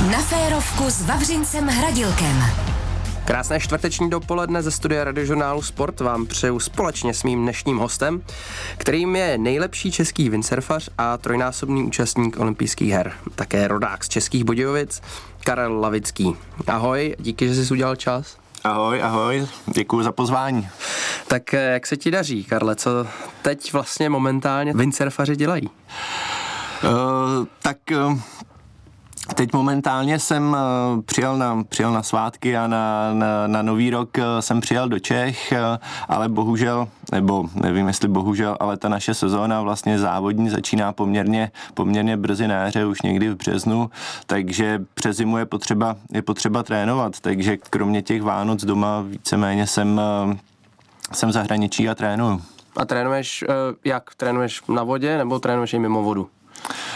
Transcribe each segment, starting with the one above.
Na férovku s Vavřincem Hradilkem. Krásné čtvrteční dopoledne ze studia radiožurnálu Sport vám přeju společně s mým dnešním hostem, kterým je nejlepší český windsurfař a trojnásobný účastník olympijských her. Také rodák z Českých Budějovic, Karel Lavický. Ahoj, díky, že jsi udělal čas. Ahoj, ahoj, děkuji za pozvání. Tak eh, jak se ti daří, Karle, co teď vlastně momentálně windsurfaři dělají? Uh, tak uh, Teď momentálně jsem uh, přijel na, přijel na svátky a na, na, na nový rok uh, jsem přijel do Čech, uh, ale bohužel, nebo nevím jestli bohužel, ale ta naše sezóna vlastně závodní začíná poměrně, poměrně brzy na jaře, už někdy v březnu, takže přes zimu je potřeba, je potřeba trénovat, takže kromě těch Vánoc doma víceméně jsem, jsem zahraničí a trénuju. A trénuješ, jak? Trénuješ na vodě nebo trénuješ i mimo vodu?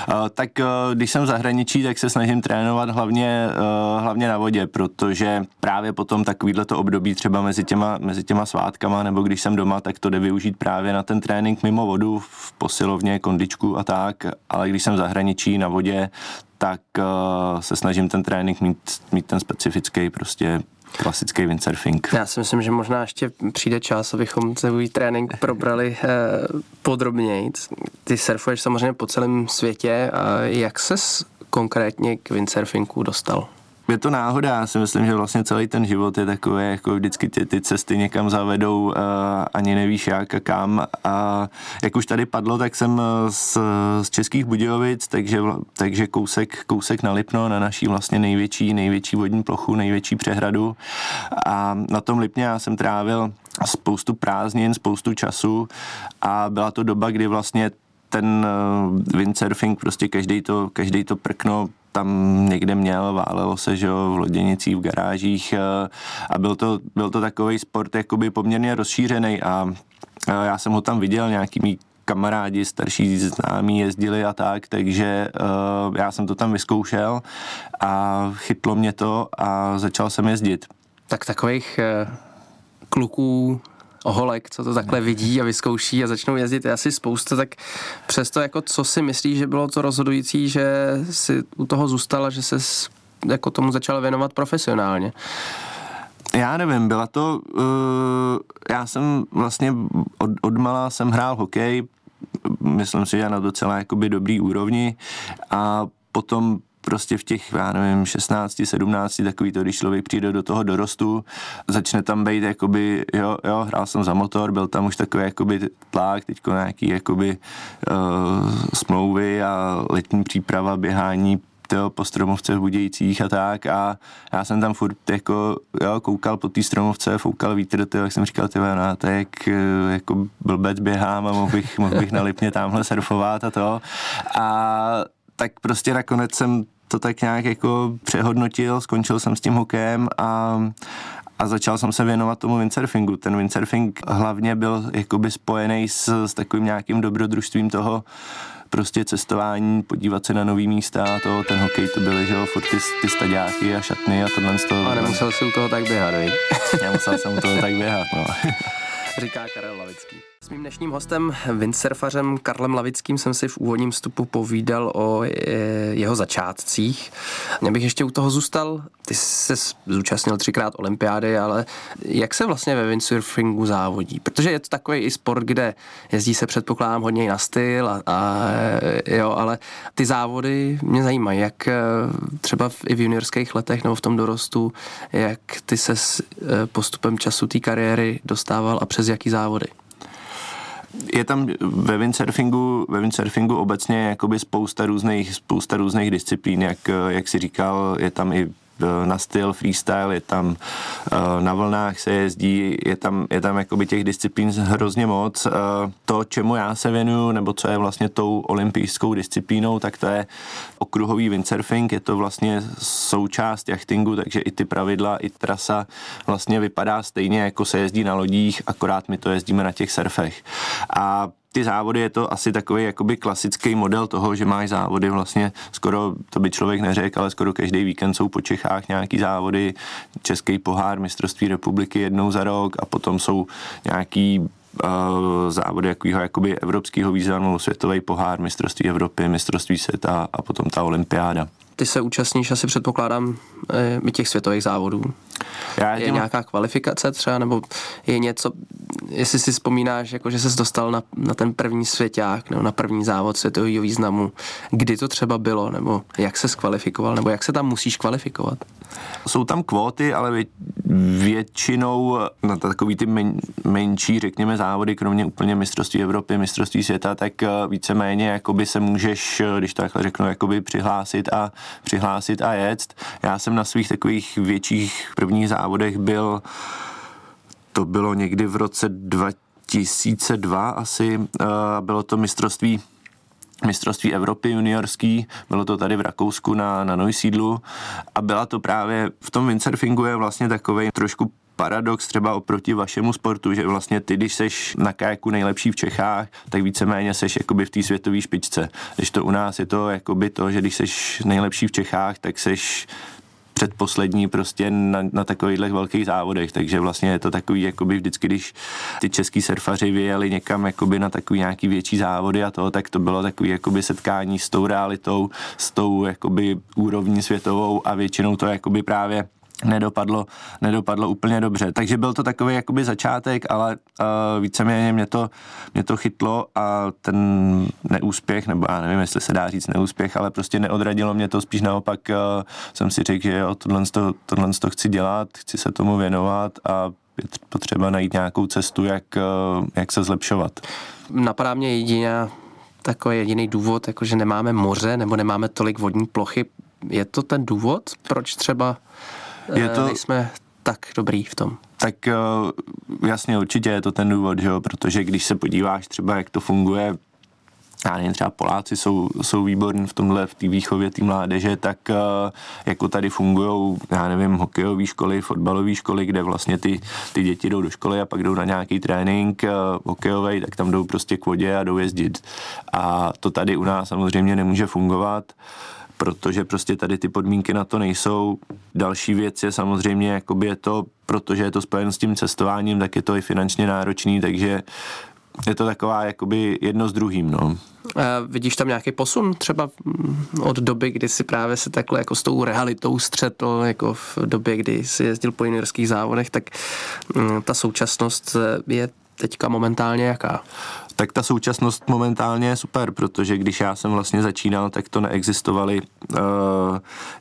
Eh, tak eh, když jsem v zahraničí, tak se snažím trénovat hlavně, eh, hlavně na vodě, protože právě potom takovýhle to období třeba mezi těma, mezi těma svátkama, nebo když jsem doma, tak to jde využít právě na ten trénink mimo vodu, v posilovně, kondičku a tak, ale když jsem v zahraničí na vodě, tak se snažím ten trénink mít, mít ten specifický prostě klasický windsurfing. Já si myslím, že možná ještě přijde čas, abychom celý trénink probrali eh, podrobněji. Ty surfuješ samozřejmě po celém světě. A jak ses konkrétně k windsurfingu dostal? Je to náhoda, já si myslím, že vlastně celý ten život je takový, jako vždycky ty, ty cesty někam zavedou, uh, ani nevíš jak a kam. A jak už tady padlo, tak jsem z, z Českých Budějovic, takže, takže kousek, kousek na Lipno, na naší vlastně největší, největší vodní plochu, největší přehradu. A na tom Lipně já jsem trávil spoustu prázdnin, spoustu času a byla to doba, kdy vlastně ten windsurfing, prostě každý to, každý to prkno tam někde měl, válelo se, že jo, v loděnicích, v garážích eh, a byl to, byl to takový sport jakoby poměrně rozšířený a já jsem ho tam viděl, nějaký mý kamarádi, starší známí jezdili a tak, takže uh, já jsem to tam vyzkoušel a chytlo mě to a začal jsem jezdit. Tak takových uh, kluků oholek, co to takhle vidí a vyzkouší a začnou jezdit, je asi spousta, tak přesto jako co si myslíš, že bylo to rozhodující, že si u toho zůstala, že se jako tomu začala věnovat profesionálně? Já nevím, byla to, uh, já jsem vlastně od, od malá jsem hrál hokej, myslím si, že na docela jakoby dobrý úrovni a potom prostě v těch, já nevím, 16, 17, takový to, když člověk přijde do toho dorostu, začne tam být, jakoby, jo, jo, hrál jsem za motor, byl tam už takový, jakoby, tlak, teďko nějaký, jakoby, uh, smlouvy a letní příprava, běhání, tyjo, po stromovce v Budějcích a tak. A já jsem tam furt jako, jo, koukal po té stromovce, foukal vítr, tyjo, jak jsem říkal, tyjo, no, to jak, eh, jako blbec běhám a mohl bych, mohl bych na Lipně tamhle surfovat a to. A tak prostě nakonec jsem to tak nějak jako přehodnotil, skončil jsem s tím hokejem a, a začal jsem se věnovat tomu windsurfingu. Ten windsurfing hlavně byl jakoby spojený s, s takovým nějakým dobrodružstvím toho, prostě cestování, podívat se na nový místa a to, ten hokej to byly, že jo, furt ty, ty staďáky a šatny a tohle z toho. A nemusel si u toho tak běhat, vej? Nemusel jsem u toho tak běhat, no. Říká Karel Lavický. S mým dnešním hostem, windsurfařem Karlem Lavickým, jsem si v úvodním vstupu povídal o jeho začátcích. Mě bych ještě u toho zůstal. Ty se zúčastnil třikrát olympiády, ale jak se vlastně ve windsurfingu závodí? Protože je to takový i sport, kde jezdí se předpokládám hodně na styl, a, a, jo, ale ty závody mě zajímají, jak eh, třeba v, i v juniorských letech nebo v tom dorostu, jak ty se s postupem času té kariéry dostával a přes jaký závody? Je tam ve windsurfingu, ve windsurfingu obecně jakoby spousta různých, spousta různých disciplín, jak, jak si říkal, je tam i na styl freestyle, je tam eh, na vlnách se jezdí, je tam, je tam jakoby těch disciplín hrozně moc. Eh, to, čemu já se věnuju, nebo co je vlastně tou olympijskou disciplínou, tak to je okruhový windsurfing, je to vlastně součást jachtingu, takže i ty pravidla, i trasa vlastně vypadá stejně, jako se jezdí na lodích, akorát my to jezdíme na těch surfech. A ty závody je to asi takový jakoby klasický model toho, že máš závody vlastně skoro, to by člověk neřekl, ale skoro každý víkend jsou po Čechách nějaký závody, Český pohár, mistrovství republiky jednou za rok a potom jsou nějaký uh, závody jakýho jakoby evropského významu, světový pohár, mistrovství Evropy, mistrovství světa a potom ta olympiáda. Ty se účastníš asi předpokládám i těch světových závodů. Já je těm... nějaká kvalifikace třeba, nebo je něco, jestli si vzpomínáš, jako že ses dostal na, na ten první svěťák, nebo na první závod světového významu, kdy to třeba bylo, nebo jak se skvalifikoval, nebo jak se tam musíš kvalifikovat? Jsou tam kvóty, ale vě, většinou na takový ty men, menší, řekněme, závody, kromě úplně mistrovství Evropy, mistrovství světa, tak eh, víceméně jakoby se můžeš, eh, když to takhle řeknu, jakoby přihlásit a přihlásit a jet. Já jsem na svých takových větších prvních závodech byl, to bylo někdy v roce 2002 asi, eh, bylo to mistrovství mistrovství Evropy juniorský, bylo to tady v Rakousku na, na Neusídlu a byla to právě, v tom windsurfingu je vlastně takový trošku paradox třeba oproti vašemu sportu, že vlastně ty, když seš na kajaku nejlepší v Čechách, tak víceméně seš jakoby v té světové špičce. Když to u nás je to jakoby to, že když seš nejlepší v Čechách, tak seš předposlední prostě na, na takových velkých závodech, takže vlastně je to takový, jakoby vždycky, když ty český surfaři vyjeli někam jakoby na takový nějaký větší závody a to, tak to bylo takový jakoby setkání s tou realitou, s tou jakoby úrovní světovou a většinou to jakoby právě nedopadlo, nedopadlo úplně dobře. Takže byl to takový jakoby začátek, ale uh, víceméně mě to, mě to chytlo a ten neúspěch, nebo já nevím, jestli se dá říct neúspěch, ale prostě neodradilo mě to, spíš naopak uh, jsem si řekl, že jo, tohle, to, tohle to chci dělat, chci se tomu věnovat a je potřeba najít nějakou cestu, jak, uh, jak se zlepšovat. Napadá mě jediná takový jediný důvod, jako že nemáme moře nebo nemáme tolik vodní plochy. Je to ten důvod, proč třeba je to... nejsme tak dobrý v tom. Tak eh, jasně, určitě je to ten důvod, že jo? protože když se podíváš třeba, jak to funguje já nevím, třeba Poláci jsou, jsou výborní v tomhle, v té výchově té mládeže, tak uh, jako tady fungují, já nevím, hokejové školy, fotbalové školy, kde vlastně ty, ty děti jdou do školy a pak jdou na nějaký trénink hokejový, tak tam jdou prostě k vodě a jdou jezdit. A to tady u nás samozřejmě nemůže fungovat. Protože prostě tady ty podmínky na to nejsou. Další věc je samozřejmě, jakoby je to, protože je to spojeno s tím cestováním, tak je to i finančně náročný, takže je to taková jakoby jedno s druhým, no. A vidíš tam nějaký posun třeba od doby, kdy si právě se takhle jako s tou realitou střetl, jako v době, kdy si jezdil po juniorských závodech, tak mm, ta současnost je teďka momentálně jaká? Tak ta současnost momentálně je super, protože když já jsem vlastně začínal, tak to neexistovali. Uh,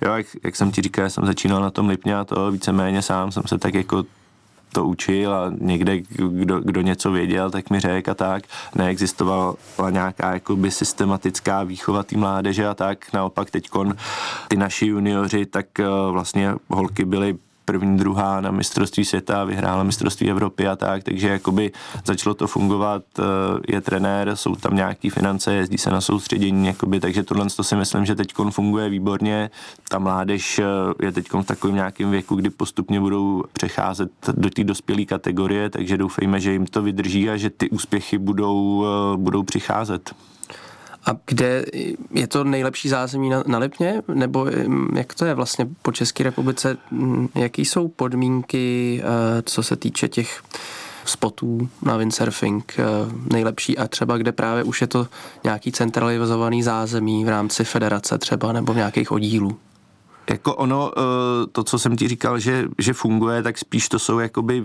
jo, jak, jak jsem ti říkal, jsem začínal na tom Lipně a to víceméně sám jsem se tak jako to učil a někde, kdo, kdo něco věděl, tak mi řekl a tak. Neexistovala nějaká jakoby systematická výchova té mládeže a tak. Naopak teďkon ty naši junioři, tak uh, vlastně holky byly první, druhá na mistrovství světa, vyhrála mistrovství Evropy a tak, takže jakoby začalo to fungovat, eh, je trenér, jsou tam nějaký finance, jezdí se na soustředění, jakoby, takže tohle to si myslím, že teď funguje výborně. Ta mládež eh, je teď v takovém nějakém věku, kdy postupně budou přecházet do té dospělé kategorie, takže doufejme, že jim to vydrží a že ty úspěchy budou, eh, budou přicházet. A kde je to nejlepší zázemí na, na Lipně? Nebo mm, jak to je vlastně po České republice? Mm, jaký jsou podmínky, eh, co se týče těch spotů na windsurfing eh, nejlepší a třeba kde právě už je to nějaký centralizovaný zázemí v rámci federace třeba nebo v nějakých oddílů? Jako ono, eh, to, co jsem ti říkal, že, že funguje, tak spíš to jsou jakoby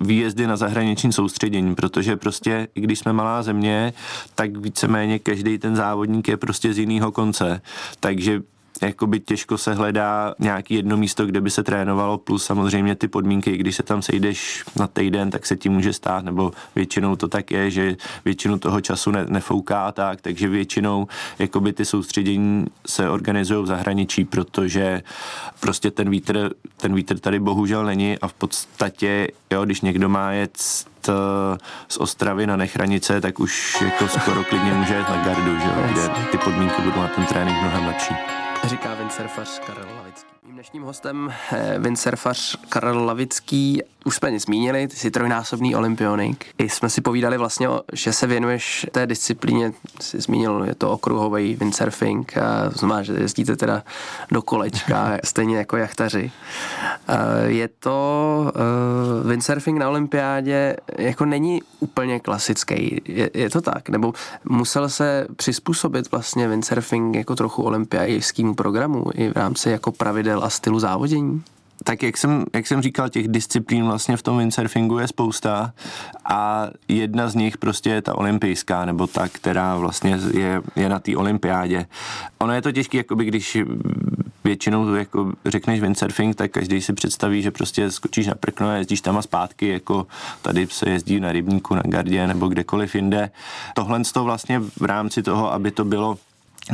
výjezdy na zahraniční soustředění, protože prostě, i když jsme malá země, tak víceméně každý ten závodník je prostě z jiného konce. Takže jakoby těžko se hledá nějaký jedno místo, kde by se trénovalo, plus samozřejmě ty podmínky, když se tam sejdeš na týden, tak se ti může stát, nebo většinou to tak je, že většinu toho času ne, nefouká a tak, takže většinou jakoby ty soustředění se organizují v zahraničí, protože prostě ten vítr, ten vítr tady bohužel není a v podstatě, jo, když někdo má jet z Ostravy na Nechranice, tak už jako skoro klidně může jet na gardu, že jo, kde ty podmínky budou na ten trénink mnohem lepší říká windsurfař Karel Lavický. Mým dnešním hostem je windsurfař Karel Lavický. Už jsme nic zmínili, ty jsi trojnásobný olympionik. I jsme si povídali vlastně, že se věnuješ té disciplíně, jsi zmínil, je to okruhový windsurfing, a znamená, že jezdíte teda do kolečka, stejně jako jachtaři. Je to windsurfing na olympiádě jako není úplně klasický, je, je to tak? Nebo musel se přizpůsobit vlastně windsurfing jako trochu olympiářskému týmu programu i v rámci jako pravidel a stylu závodění? tak jak jsem, jak jsem říkal, těch disciplín vlastně v tom windsurfingu je spousta a jedna z nich prostě je ta olympijská, nebo ta, která vlastně je, je na té olympiádě. Ono je to těžké, jakoby když většinou jako řekneš windsurfing, tak každý si představí, že prostě skočíš na prkno a jezdíš tam a zpátky, jako tady se jezdí na rybníku, na gardě nebo kdekoliv jinde. Tohle to vlastně v rámci toho, aby to bylo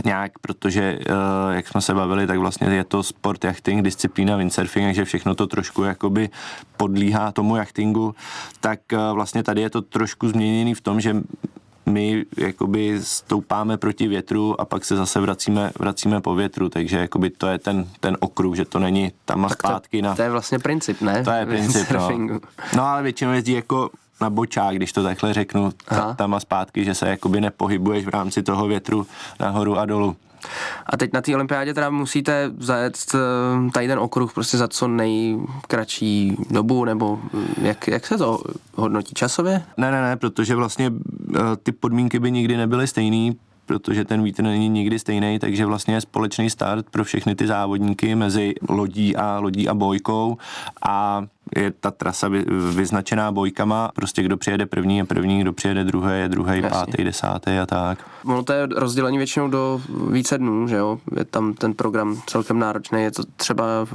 nějak, protože uh, jak jsme se bavili, tak vlastně je to sport jachting, disciplína windsurfing, takže všechno to trošku jakoby podlíhá tomu jachtingu, tak uh, vlastně tady je to trošku změněný v tom, že my jakoby stoupáme proti větru a pak se zase vracíme, vracíme po větru, takže jakoby to je ten, ten okruh, že to není tam a zpátky. To, na... to je vlastně princip, ne? To je princip, no. no ale většinou jezdí jako na bočák, když to takhle řeknu, ta, tam a zpátky, že se jakoby nepohybuješ v rámci toho větru nahoru a dolů. A teď na té olympiádě teda musíte zajet eh, tady ten okruh prostě za co nejkratší dobu, nebo jak, jak se to hodnotí časově? Ne, ne, ne, protože vlastně eh, ty podmínky by nikdy nebyly stejný, protože ten vítr není nikdy stejný, takže vlastně je společný start pro všechny ty závodníky mezi lodí a lodí a bojkou a je ta trasa vyznačená bojkama, prostě kdo přijede první je první, kdo přijede druhý je druhý, pátý, desátý a tak. Ono to je rozdělení většinou do více dnů, že jo? Je tam ten program celkem náročný, je to třeba v,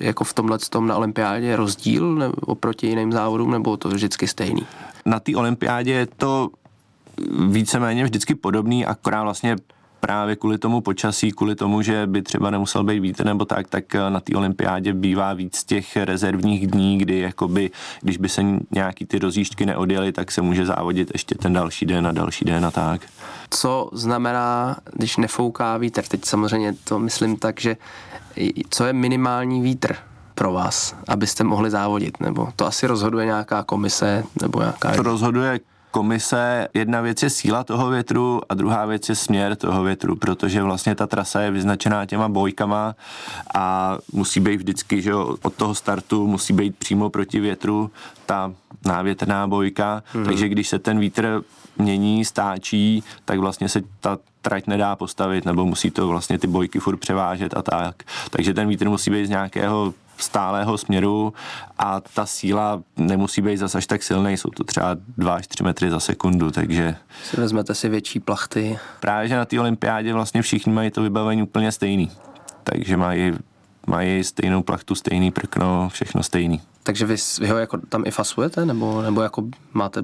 jako v tomhle tom na olympiádě rozdíl nebo oproti jiným závodům, nebo to vždycky stejný? Na té olympiádě je to víceméně vždycky podobný, akorát vlastně právě kvůli tomu počasí, kvůli tomu, že by třeba nemusel být vítr nebo tak, tak na té olympiádě bývá víc těch rezervních dní, kdy jakoby, když by se nějaký ty rozjížďky neodjeli, tak se může závodit ještě ten další den a další den a tak. Co znamená, když nefouká vítr? Teď samozřejmě to myslím tak, že co je minimální vítr? pro vás, abyste mohli závodit? Nebo to asi rozhoduje nějaká komise? Nebo nějaká... To rozhoduje komise, jedna věc je síla toho větru a druhá věc je směr toho větru, protože vlastně ta trasa je vyznačená těma bojkama a musí být vždycky, že od toho startu musí být přímo proti větru ta návětrná bojka, mm-hmm. takže když se ten vítr mění, stáčí, tak vlastně se ta trať nedá postavit, nebo musí to vlastně ty bojky furt převážet a tak. Takže ten vítr musí být z nějakého stálého směru a ta síla nemusí být zase až tak silný, jsou to třeba 2 až 3 metry za sekundu, takže... Si vezmete si větší plachty. Právě, že na té olympiádě vlastně všichni mají to vybavení úplně stejný, takže mají mají stejnou plachtu, stejný prkno, všechno stejný. Takže vy, vy ho jako tam i fasujete, nebo, nebo jako máte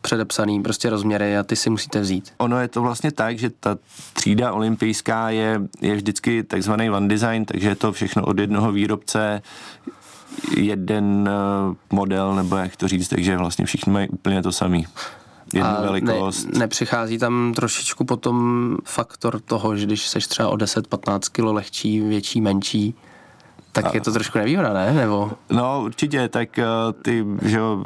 předepsaný prostě rozměry a ty si musíte vzít. Ono je to vlastně tak, že ta třída olympijská je, je vždycky takzvaný one design, takže je to všechno od jednoho výrobce, jeden eh, model, nebo jak to říct, takže vlastně všichni mají úplně to samý jednu a velikost. Ne, nepřichází tam trošičku potom faktor toho, že když seš třeba o 10-15 kg lehčí, větší, menší, tak a... je to trošku nevýhoda, ne? Nebo... No určitě, tak uh, ty, že jo,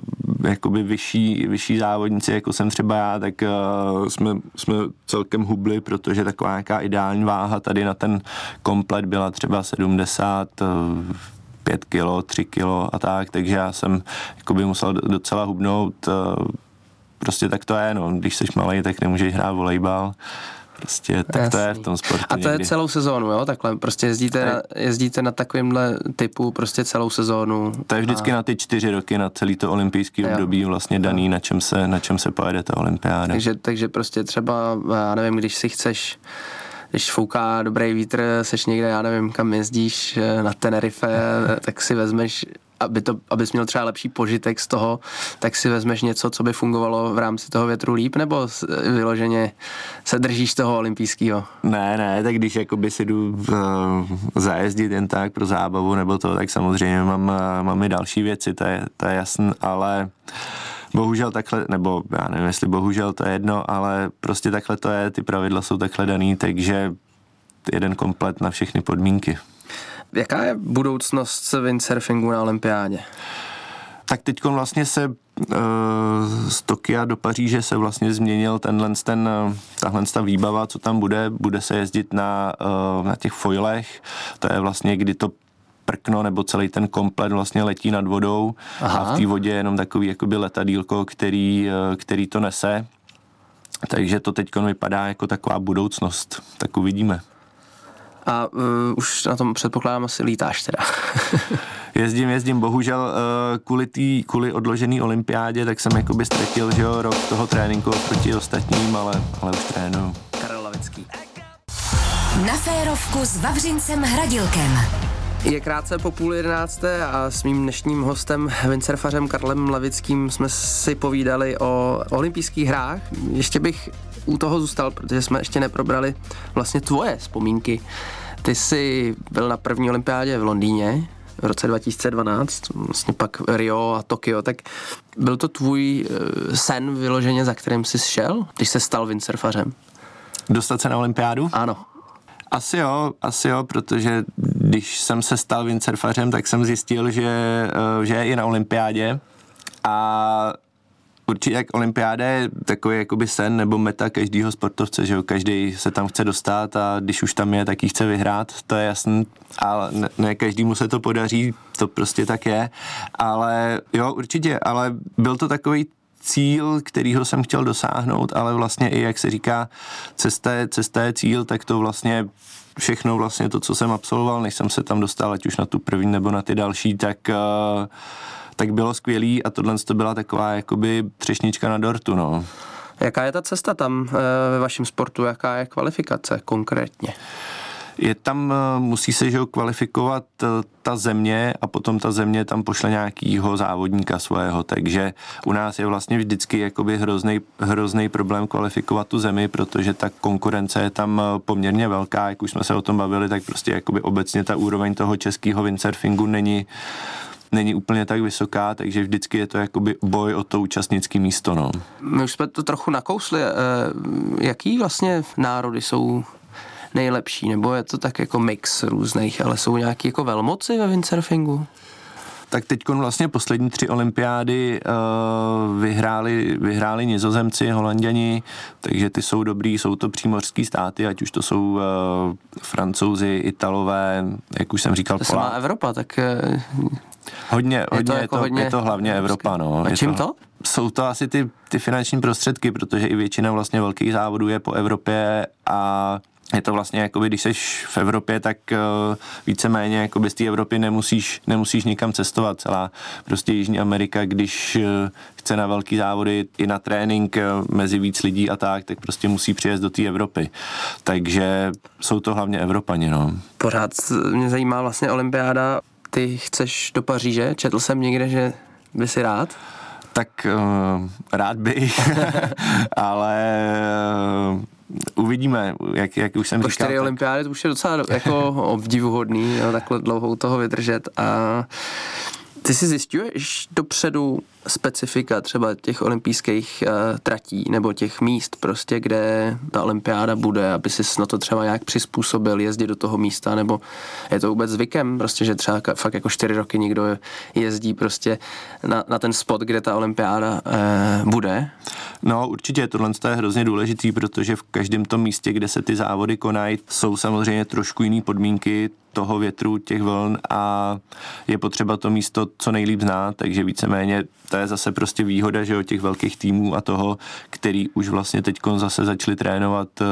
jakoby vyšší, vyšší závodníci, jako jsem třeba já, tak uh, jsme, jsme celkem hubli, protože taková nějaká ideální váha tady na ten komplet byla třeba 70, uh, 5 kilo, 3 kilo a tak, takže já jsem jakoby musel docela hubnout, uh, prostě tak to je, no, když jsi malý, tak nemůžeš hrát volejbal, Prostě tak Jasný. to je v tom sportu. A to někdy. je celou sezónu, jo? Takhle prostě jezdíte, na, jezdíte na takovýmhle typu prostě celou sezónu. To je vždycky a... na ty čtyři roky, na celý to olympijský období vlastně daný, na čem se, na čem se pojede ta olympiáda. Takže, takže prostě třeba, já nevím, když si chceš když fouká dobrý vítr, seš někde, já nevím, kam jezdíš na Tenerife, tak si vezmeš aby to, abys měl třeba lepší požitek z toho, tak si vezmeš něco, co by fungovalo v rámci toho větru líp, nebo vyloženě se držíš toho olympijského? Ne, ne, tak když jakoby si jdu uh, zajezdit jen tak pro zábavu nebo to, tak samozřejmě mám, uh, mám i další věci, to je, to je jasný, ale bohužel takhle, nebo já nevím, jestli bohužel to je jedno, ale prostě takhle to je, ty pravidla jsou takhle daný, takže jeden komplet na všechny podmínky. Jaká je budoucnost windsurfingu na olympiádě? Tak teď vlastně se uh, z Tokia do Paříže se vlastně změnil tenhle, ten, uh, tahle ta výbava, co tam bude. Bude se jezdit na, uh, na těch foilech. To je vlastně, kdy to prkno nebo celý ten komplet vlastně letí nad vodou Aha. a v té vodě je jenom takový jakoby letadílko, který, který to nese. Takže to teď vypadá jako taková budoucnost. Tak uvidíme. A uh, už na tom předpokládám asi lítáš teda. jezdím, jezdím, bohužel uh, kvůli, tý, kvůli odložený olympiádě, tak jsem jakoby ztratil, že jo, rok toho tréninku proti ostatním, ale, ale už trénuju. Karel Lavický. Na férovku s Vavřincem Hradilkem. Je krátce po půl jedenácté a s mým dnešním hostem, windsurfařem Karlem Lavickým, jsme si povídali o olympijských hrách. Ještě bych u toho zůstal, protože jsme ještě neprobrali vlastně tvoje vzpomínky. Ty jsi byl na první olympiádě v Londýně v roce 2012, vlastně pak Rio a Tokio, tak byl to tvůj eh, sen vyloženě, za kterým jsi šel, když se stal windsurfařem? Dostat se na olympiádu? Ano. Asi jo, asi jo, protože když jsem se stal windsurfařem, tak jsem zjistil, že, eh, že je i na olympiádě a Určitě jak olympiáda je takový jakoby sen nebo meta každého sportovce, že jo, každý se tam chce dostat a když už tam je, tak ji chce vyhrát, to je jasný, ale ne, ne každému se to podaří, to prostě tak je, ale jo, určitě, ale byl to takový cíl, kterýho jsem chtěl dosáhnout, ale vlastně i, jak se říká, cesta je, cesta je cíl, tak to vlastně všechno vlastně to, co jsem absolvoval, než jsem se tam dostal, ať už na tu první nebo na ty další, tak uh, tak bylo skvělý a tohle to byla taková jakoby třešnička na dortu, no. Jaká je ta cesta tam eh, ve vašem sportu, jaká je kvalifikace konkrétně? je tam, eh, musí se že kvalifikovat eh, ta země a potom ta země tam pošle nějakýho závodníka svého, takže u nás je vlastně vždycky jakoby hrozný, hrozný problém kvalifikovat tu zemi, protože ta konkurence je tam poměrně velká, jak už jsme se o tom bavili, tak prostě jakoby obecně ta úroveň toho českého windsurfingu není není úplně tak vysoká, takže vždycky je to jakoby boj o to účastnické místo. No. My už jsme to trochu nakousli. Eh, jaký vlastně národy jsou nejlepší, nebo je to tak jako mix různých, ale jsou nějaký jako velmoci ve windsurfingu? Tak teď vlastně poslední tři olympiády uh, vyhráli, vyhráli nizozemci, holanděni, takže ty jsou dobrý, jsou to přímořský státy, ať už to jsou uh, francouzi, italové, jak už jsem říkal, To se má Evropa, tak uh, Hodně, hodně, je, to je, to, hodně... je to hlavně Evropa. No. A čím to? Jsou to asi ty, ty finanční prostředky, protože i většina vlastně velkých závodů je po Evropě a je to vlastně jako když jsi v Evropě, tak uh, víceméně jako z té Evropy nemusíš, nemusíš nikam cestovat. Celá prostě Jižní Amerika, když uh, chce na velký závody i na trénink uh, mezi víc lidí a tak, tak prostě musí přijet do té Evropy. Takže jsou to hlavně Evropani, no. Pořád mě zajímá vlastně olympiáda ty chceš do Paříže? Četl jsem někde, že by si rád? Tak uh, rád bych, ale uh, uvidíme, jak, jak už jsem po říkal. čtyři tak... olympiády to už je docela jako obdivuhodný, jo, takhle dlouho toho vydržet a ty si zjistuješ dopředu specifika třeba těch olympijských uh, tratí nebo těch míst prostě, kde ta olympiáda bude, aby si na to třeba nějak přizpůsobil jezdit do toho místa, nebo je to vůbec zvykem, prostě, že třeba fakt jako čtyři roky někdo jezdí prostě na, na ten spot, kde ta olympiáda uh, bude? No určitě, tohle je hrozně důležitý, protože v každém tom místě, kde se ty závody konají, jsou samozřejmě trošku jiné podmínky, toho větru, těch vln a je potřeba to místo co nejlíp znát, takže víceméně to je zase prostě výhoda, že o těch velkých týmů a toho, který už vlastně teď zase začali trénovat eh,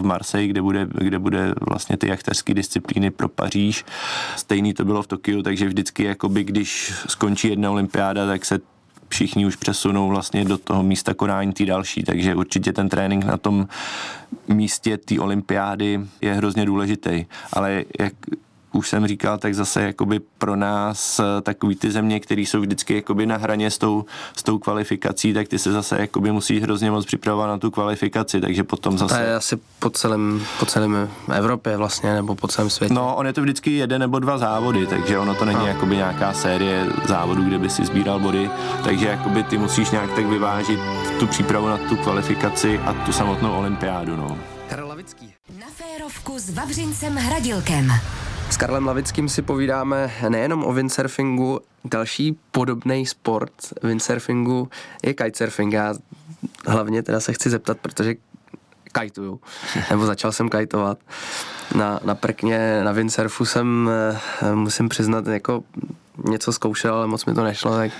v Marseille, kde bude, kde bude vlastně ty jachterské disciplíny pro Paříž. Stejný to bylo v Tokiu, takže vždycky jakoby, když skončí jedna olympiáda, tak se všichni už přesunou vlastně do toho místa konání té další, takže určitě ten trénink na tom místě té olympiády je hrozně důležitý. Ale jak už jsem říkal, tak zase jakoby pro nás eh, takový ty země, které jsou vždycky jakoby na hraně s tou, s tou kvalifikací, tak ty se zase jakoby musí hrozně moc připravovat na tu kvalifikaci, takže potom zase... To je asi po celém, po celém Evropě vlastně, nebo po celém světě. No, on je to vždycky jeden nebo dva závody, takže ono to není no. jakoby nějaká série závodů, kde by si sbíral body, takže jakoby ty musíš nějak tak vyvážit tu přípravu na tu kvalifikaci a tu samotnou olympiádu, no. Karel Lavický. Na férovku s Vavřincem Hradilkem. S Karlem Lavickým si povídáme nejenom o windsurfingu, další podobný sport windsurfingu je kitesurfing. Já hlavně teda se chci zeptat, protože kajtuju, nebo začal jsem kajtovat. Na, na prkně, na windsurfu jsem, eh, musím přiznat, jako něco zkoušel, ale moc mi to nešlo, tak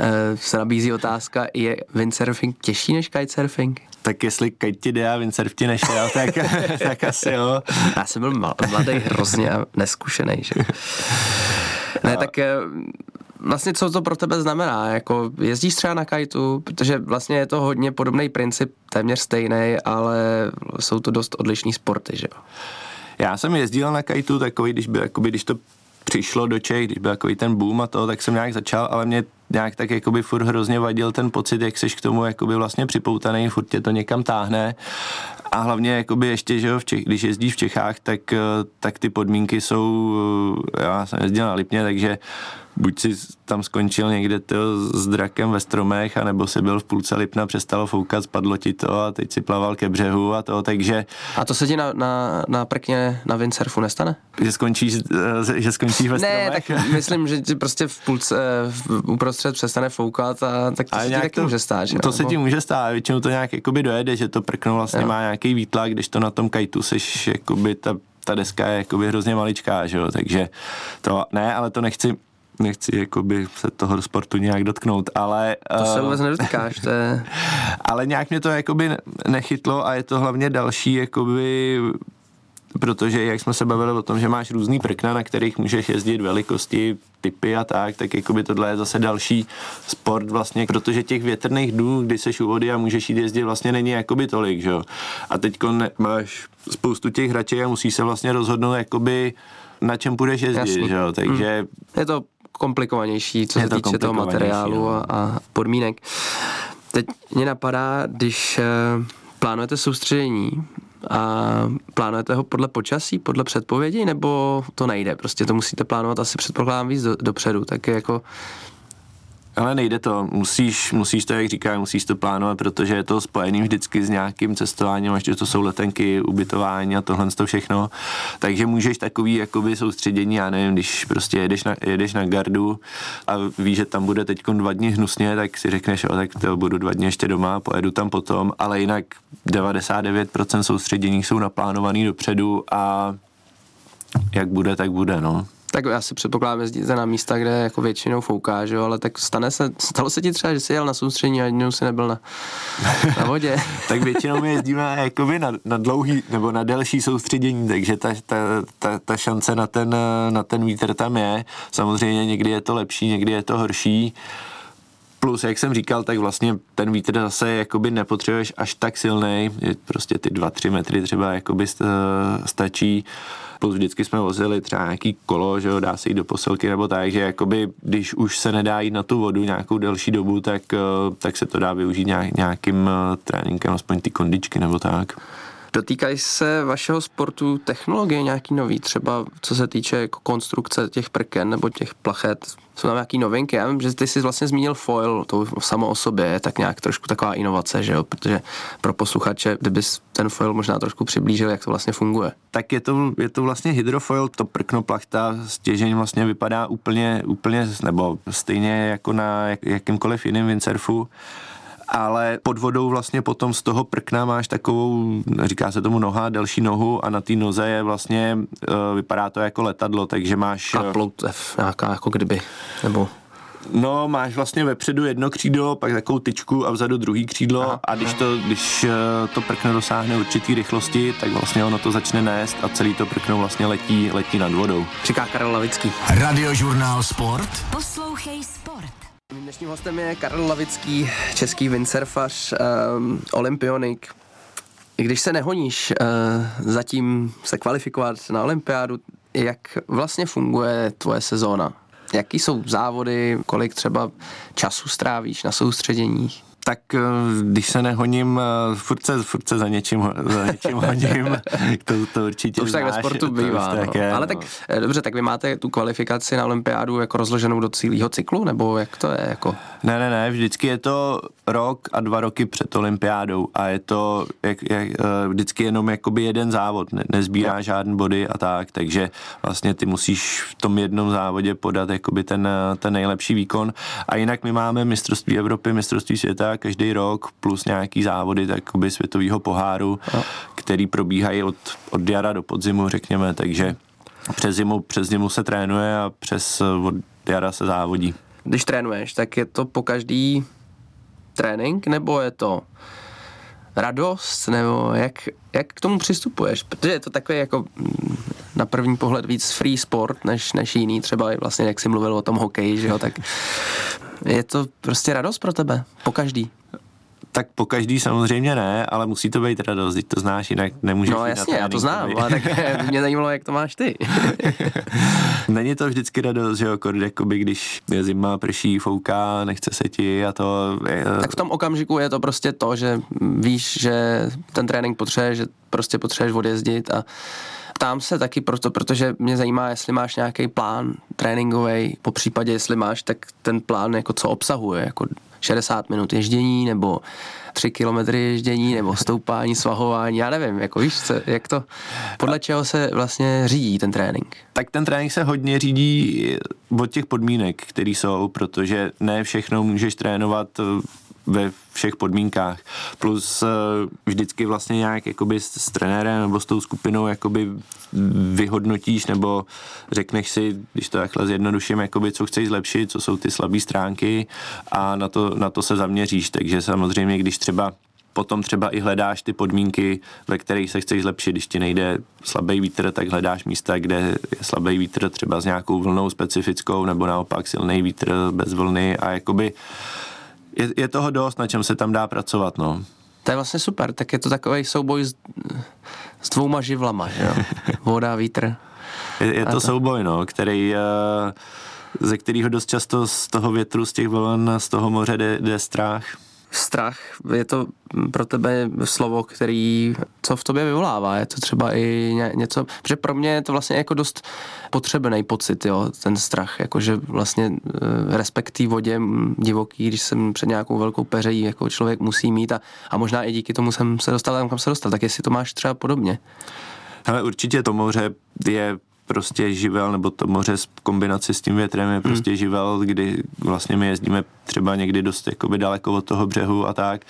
uh, se nabízí otázka, je windsurfing těžší než kitesurfing? Tak jestli kite ti jde a windsurf ti nešel, tak, tak asi jo. Já jsem byl mladý hrozně a neskušený, že? Ne, tak eh, vlastně co to pro tebe znamená? Jako jezdíš třeba na kajtu, protože vlastně je to hodně podobný princip, téměř stejný, ale jsou to dost odlišní sporty, že jo? Já jsem jezdil na kajtu takový, když, by, jakoby, když to přišlo do Čech, když byl takový ten boom a to, tak jsem nějak začal, ale mě nějak tak jakoby furt hrozně vadil ten pocit, jak seš k tomu jakoby vlastně připoutaný, furt tě to někam táhne a hlavně jakoby ještě, že jo, v Čech, když jezdíš v Čechách, tak, eh, tak ty podmínky jsou, eh, já jsem jezdil na Lipně, takže buď si tam skončil někde to s drakem ve stromech, anebo si byl v půlce Lipna, přestalo foukat, spadlo ti to a teď si plaval ke břehu a to, takže... A to se ti na, na, na prkně na windsurfu nestane? Že skončíš, eh, že skončíš ve stromech? Ne, tak myslím, že prostě v půlce, v, uprostřed přestane foukat a tak to se ti taky to, může stát, že? To se ti může stát, většinou to nějak jakoby dojede, že to prkno vlastně jo. má nějaký výtlak, když to na tom kajtu seš, jakoby ta, ta deska je jakoby hrozně maličká, že jo, takže to, ne, ale to nechci, nechci jakoby se toho sportu nějak dotknout, ale... To se eh, vůbec nedotkáš, to je... ale nějak mě to jakoby nechytlo a je to hlavně další jakoby protože jak jsme se bavili o tom, že máš různý prkna, na kterých můžeš jezdit velikosti, typy a tak, tak jako by tohle je zase další sport vlastně, protože těch větrných dnů, kdy seš u vody a můžeš jít jezdit, vlastně není jakoby tolik, že jo. A teď máš spoustu těch hraček a musíš se vlastně rozhodnout jakoby na čem budeš jezdit, Jasný. že jo, takže... Hmm. Je to komplikovanější, co je se to týče toho materiálu a, a podmínek. Teď mě napadá, když eh, plánujete soustředění a plánujete ho podle počasí, podle předpovědi, nebo to nejde? Prostě to musíte plánovat asi předpokládám víc do, dopředu, tak jako ale nejde to, musíš, musíš to, jak říká, musíš to plánovat, protože je to spojený vždycky s nějakým cestováním, až to jsou letenky, ubytování a tohle to všechno. Takže můžeš takový jakoby soustředění, já nevím, když prostě jedeš na, jedeš na gardu a víš, že tam bude teď dva dny hnusně, tak si řekneš, o, tak to budu dva dny ještě doma, pojedu tam potom, ale jinak 99% soustředění jsou naplánovaný dopředu a jak bude, tak bude, no. Tak já si předpokládám, jezdíte na místa, kde jako většinou fouká, že jo, ale tak stane se, stalo se ti třeba, že jsi jel na soustředění a jednou si nebyl na, na vodě. tak většinou my jezdíme jakoby na, na dlouhý nebo na delší soustředění, takže ta, ta, ta, ta šance na ten, na ten vítr tam je. Samozřejmě někdy je to lepší, někdy je to horší. Plus, jak jsem říkal, tak vlastně ten vítr zase jakoby nepotřebuješ až tak silný, prostě ty 2-3 metry třeba jakoby stačí plus vždycky jsme vozili třeba nějaký kolo, že jo, dá se jít do posilky nebo tak, že jakoby, když už se nedá jít na tu vodu nějakou delší dobu, tak, eh, tak se to dá využít nějak, nějakým eh, tréninkem, aspoň ty kondičky nebo tak. Dotýkají se vašeho sportu technologie nějaký nový, třeba co se týče jako konstrukce těch prken nebo těch plachet? Jsou tam nějaký novinky? Já vím, že ty jsi vlastně zmínil foil, to samo o sobě je tak nějak trošku taková inovace, že jo? Protože pro posluchače, kdybys ten foil možná trošku přiblížil, jak to vlastně funguje. Tak je to, je to vlastně hydrofoil, to prkno plachta stěžení vlastně vypadá úplně, úplně nebo stejně jako na jak, jakýmkoliv jiným windsurfu ale pod vodou vlastně potom z toho prkna máš takovou, říká se tomu noha, delší nohu a na té noze je vlastně, uh, vypadá to jako letadlo, takže máš... A ploutev nějaká jako kdyby, nebo... No, máš vlastně vepředu jedno křídlo, pak takovou tyčku a vzadu druhý křídlo aha, a když to, když eh, to prkno dosáhne určitý rychlosti, tak vlastně ono to začne nést a celý to prkno vlastně letí, letí nad vodou. Říká Karel Lavický. Radiožurnál Sport. Poslouchej Sport. Mým dnešním hostem je Karel Lavický, český windsurfař, um, olympionik. I když se nehoníš uh, zatím se kvalifikovat na olympiádu, jak vlastně funguje tvoje sezóna? Jaký jsou závody, kolik třeba času strávíš na soustředěních? Tak eh, když se nehoním, eh, furt se, furt se za něčím, za něčím honím, to, to určitě To už znáš, tak ve sportu bývá, no. tak je, Ale no. tak eh, dobře, tak vy máte tu kvalifikaci na olympiádu jako rozloženou do celého cyklu, nebo jak to je? Jako? Ne, ne, ne, vždycky je to rok a dva roky před olympiádou a je to jak, jak, vždycky jenom jakoby jeden závod, ne, nezbírá žádný body a tak, takže vlastně ty musíš v tom jednom závodě podat jakoby ten, ten nejlepší výkon a jinak my máme mistrovství Evropy, mistrovství světa každý rok, plus nějaký závody takoby světového poháru, no. který probíhají od, od jara do podzimu, řekněme, takže přes zimu, přes zimu se trénuje a přes od jara se závodí. Když trénuješ, tak je to po každý trénink, nebo je to radost, nebo jak, jak k tomu přistupuješ? Protože je to takový jako mm, na první pohled víc free sport, než, než jiný, třeba vlastně jak jsi mluvil o tom hokeji, že jo, tak je to prostě radost pro tebe, po každý. Tak po každý samozřejmě ne, ale musí to být radost, to znáš, jinak nemůžeš No jasně, já to znám, ale tak mě zajímalo, jak to máš ty. Není to vždycky radost, že jo, jakoby, když je zima, prší, fouká, nechce se ti a to... Je... Tak v tom okamžiku je to prostě to, že víš, že ten trénink potřebuješ, že prostě potřebuješ odjezdit a Ptám se taky proto, protože mě zajímá, jestli máš nějaký plán tréninkový, po případě, jestli máš, tak ten plán jako co obsahuje, jako 60 minut ježdění, nebo 3 kilometry ježdění, nebo stoupání, svahování, já nevím, jako víš, co, jak to, podle čeho se vlastně řídí ten trénink? Tak ten trénink se hodně řídí od těch podmínek, které jsou, protože ne všechno můžeš trénovat ve všech podmínkách. Plus uh, vždycky vlastně nějak jakoby s, s trenérem nebo s tou skupinou jakoby vyhodnotíš nebo řekneš si, když to takhle zjednoduším, jakoby co chceš zlepšit, co jsou ty slabé stránky a na to, na to se zaměříš. Takže samozřejmě, když třeba potom třeba i hledáš ty podmínky, ve kterých se chceš zlepšit. Když ti nejde slabý vítr, tak hledáš místa, kde je slabý vítr třeba s nějakou vlnou specifickou, nebo naopak silný vítr bez vlny a jakoby je, je toho dost, na čem se tam dá pracovat, no. To je vlastně super, tak je to takový souboj s, s dvouma živlama, že jo? Voda, vítr. Je, je to, to souboj, no, který, eh, ze kterého dost často z toho větru, z těch vln, z toho moře jde, jde strach strach, je to pro tebe slovo, který, co v tobě vyvolává, je to třeba i něco, protože pro mě je to vlastně jako dost potřebný pocit, jo, ten strach, jakože vlastně eh, respekt té vodě divoký, když jsem před nějakou velkou peřejí, jako člověk musí mít a, a možná i díky tomu jsem se dostal tam, kam se dostal, tak jestli to máš třeba podobně. Ale určitě to moře je prostě živel, nebo to moře v kombinaci s tím větrem je prostě hmm. živel, kdy vlastně my jezdíme třeba někdy dost jakoby daleko od toho břehu a tak.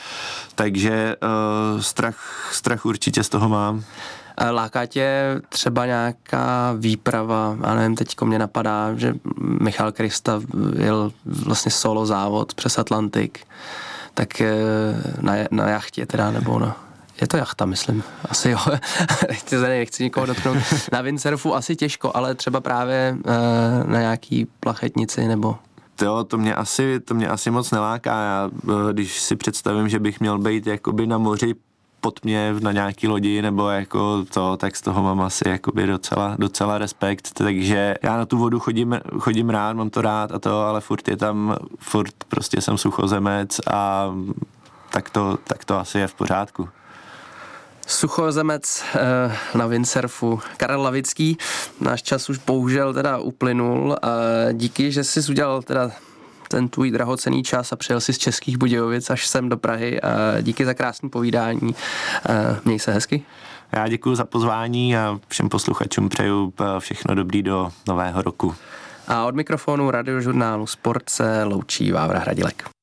Takže uh, strach, strach určitě z toho mám. Láká tě třeba nějaká výprava, a nevím, teďko mě napadá, že Michal Krista jel vlastně solo závod přes Atlantik, tak eh, na, na jachtě teda, nebo na, je to jachta, myslím. Asi jo. nechci, nechci nikoho dotknout. Na windsurfu asi těžko, ale třeba právě uh, na nějaký plachetnici nebo Jo, to mě asi, to mě asi moc neláká. Já, eh, když si představím, že bych měl být jakoby na moři pod mě na nějaký lodi nebo jako to, tak z toho mám asi jakoby docela, docela respekt, takže já na tu vodu chodím, chodím rád, mám to rád a to, ale furt je tam, furt prostě jsem suchozemec a tak to, tak to asi je v pořádku. Suchozemec eh, na windsurfu Karel Lavický. Náš čas už bohužel teda uplynul. Díky, že jsi udělal teda ten tvůj drahocený čas a přijel si z Českých Budějovic až sem do Prahy. Díky za krásné povídání. Eh, měj se hezky. Já děkuji za pozvání a všem posluchačům přeju eh, všechno dobrý do nového roku. A od mikrofonu radiožurnálu Sport se loučí Vávra Hradilek.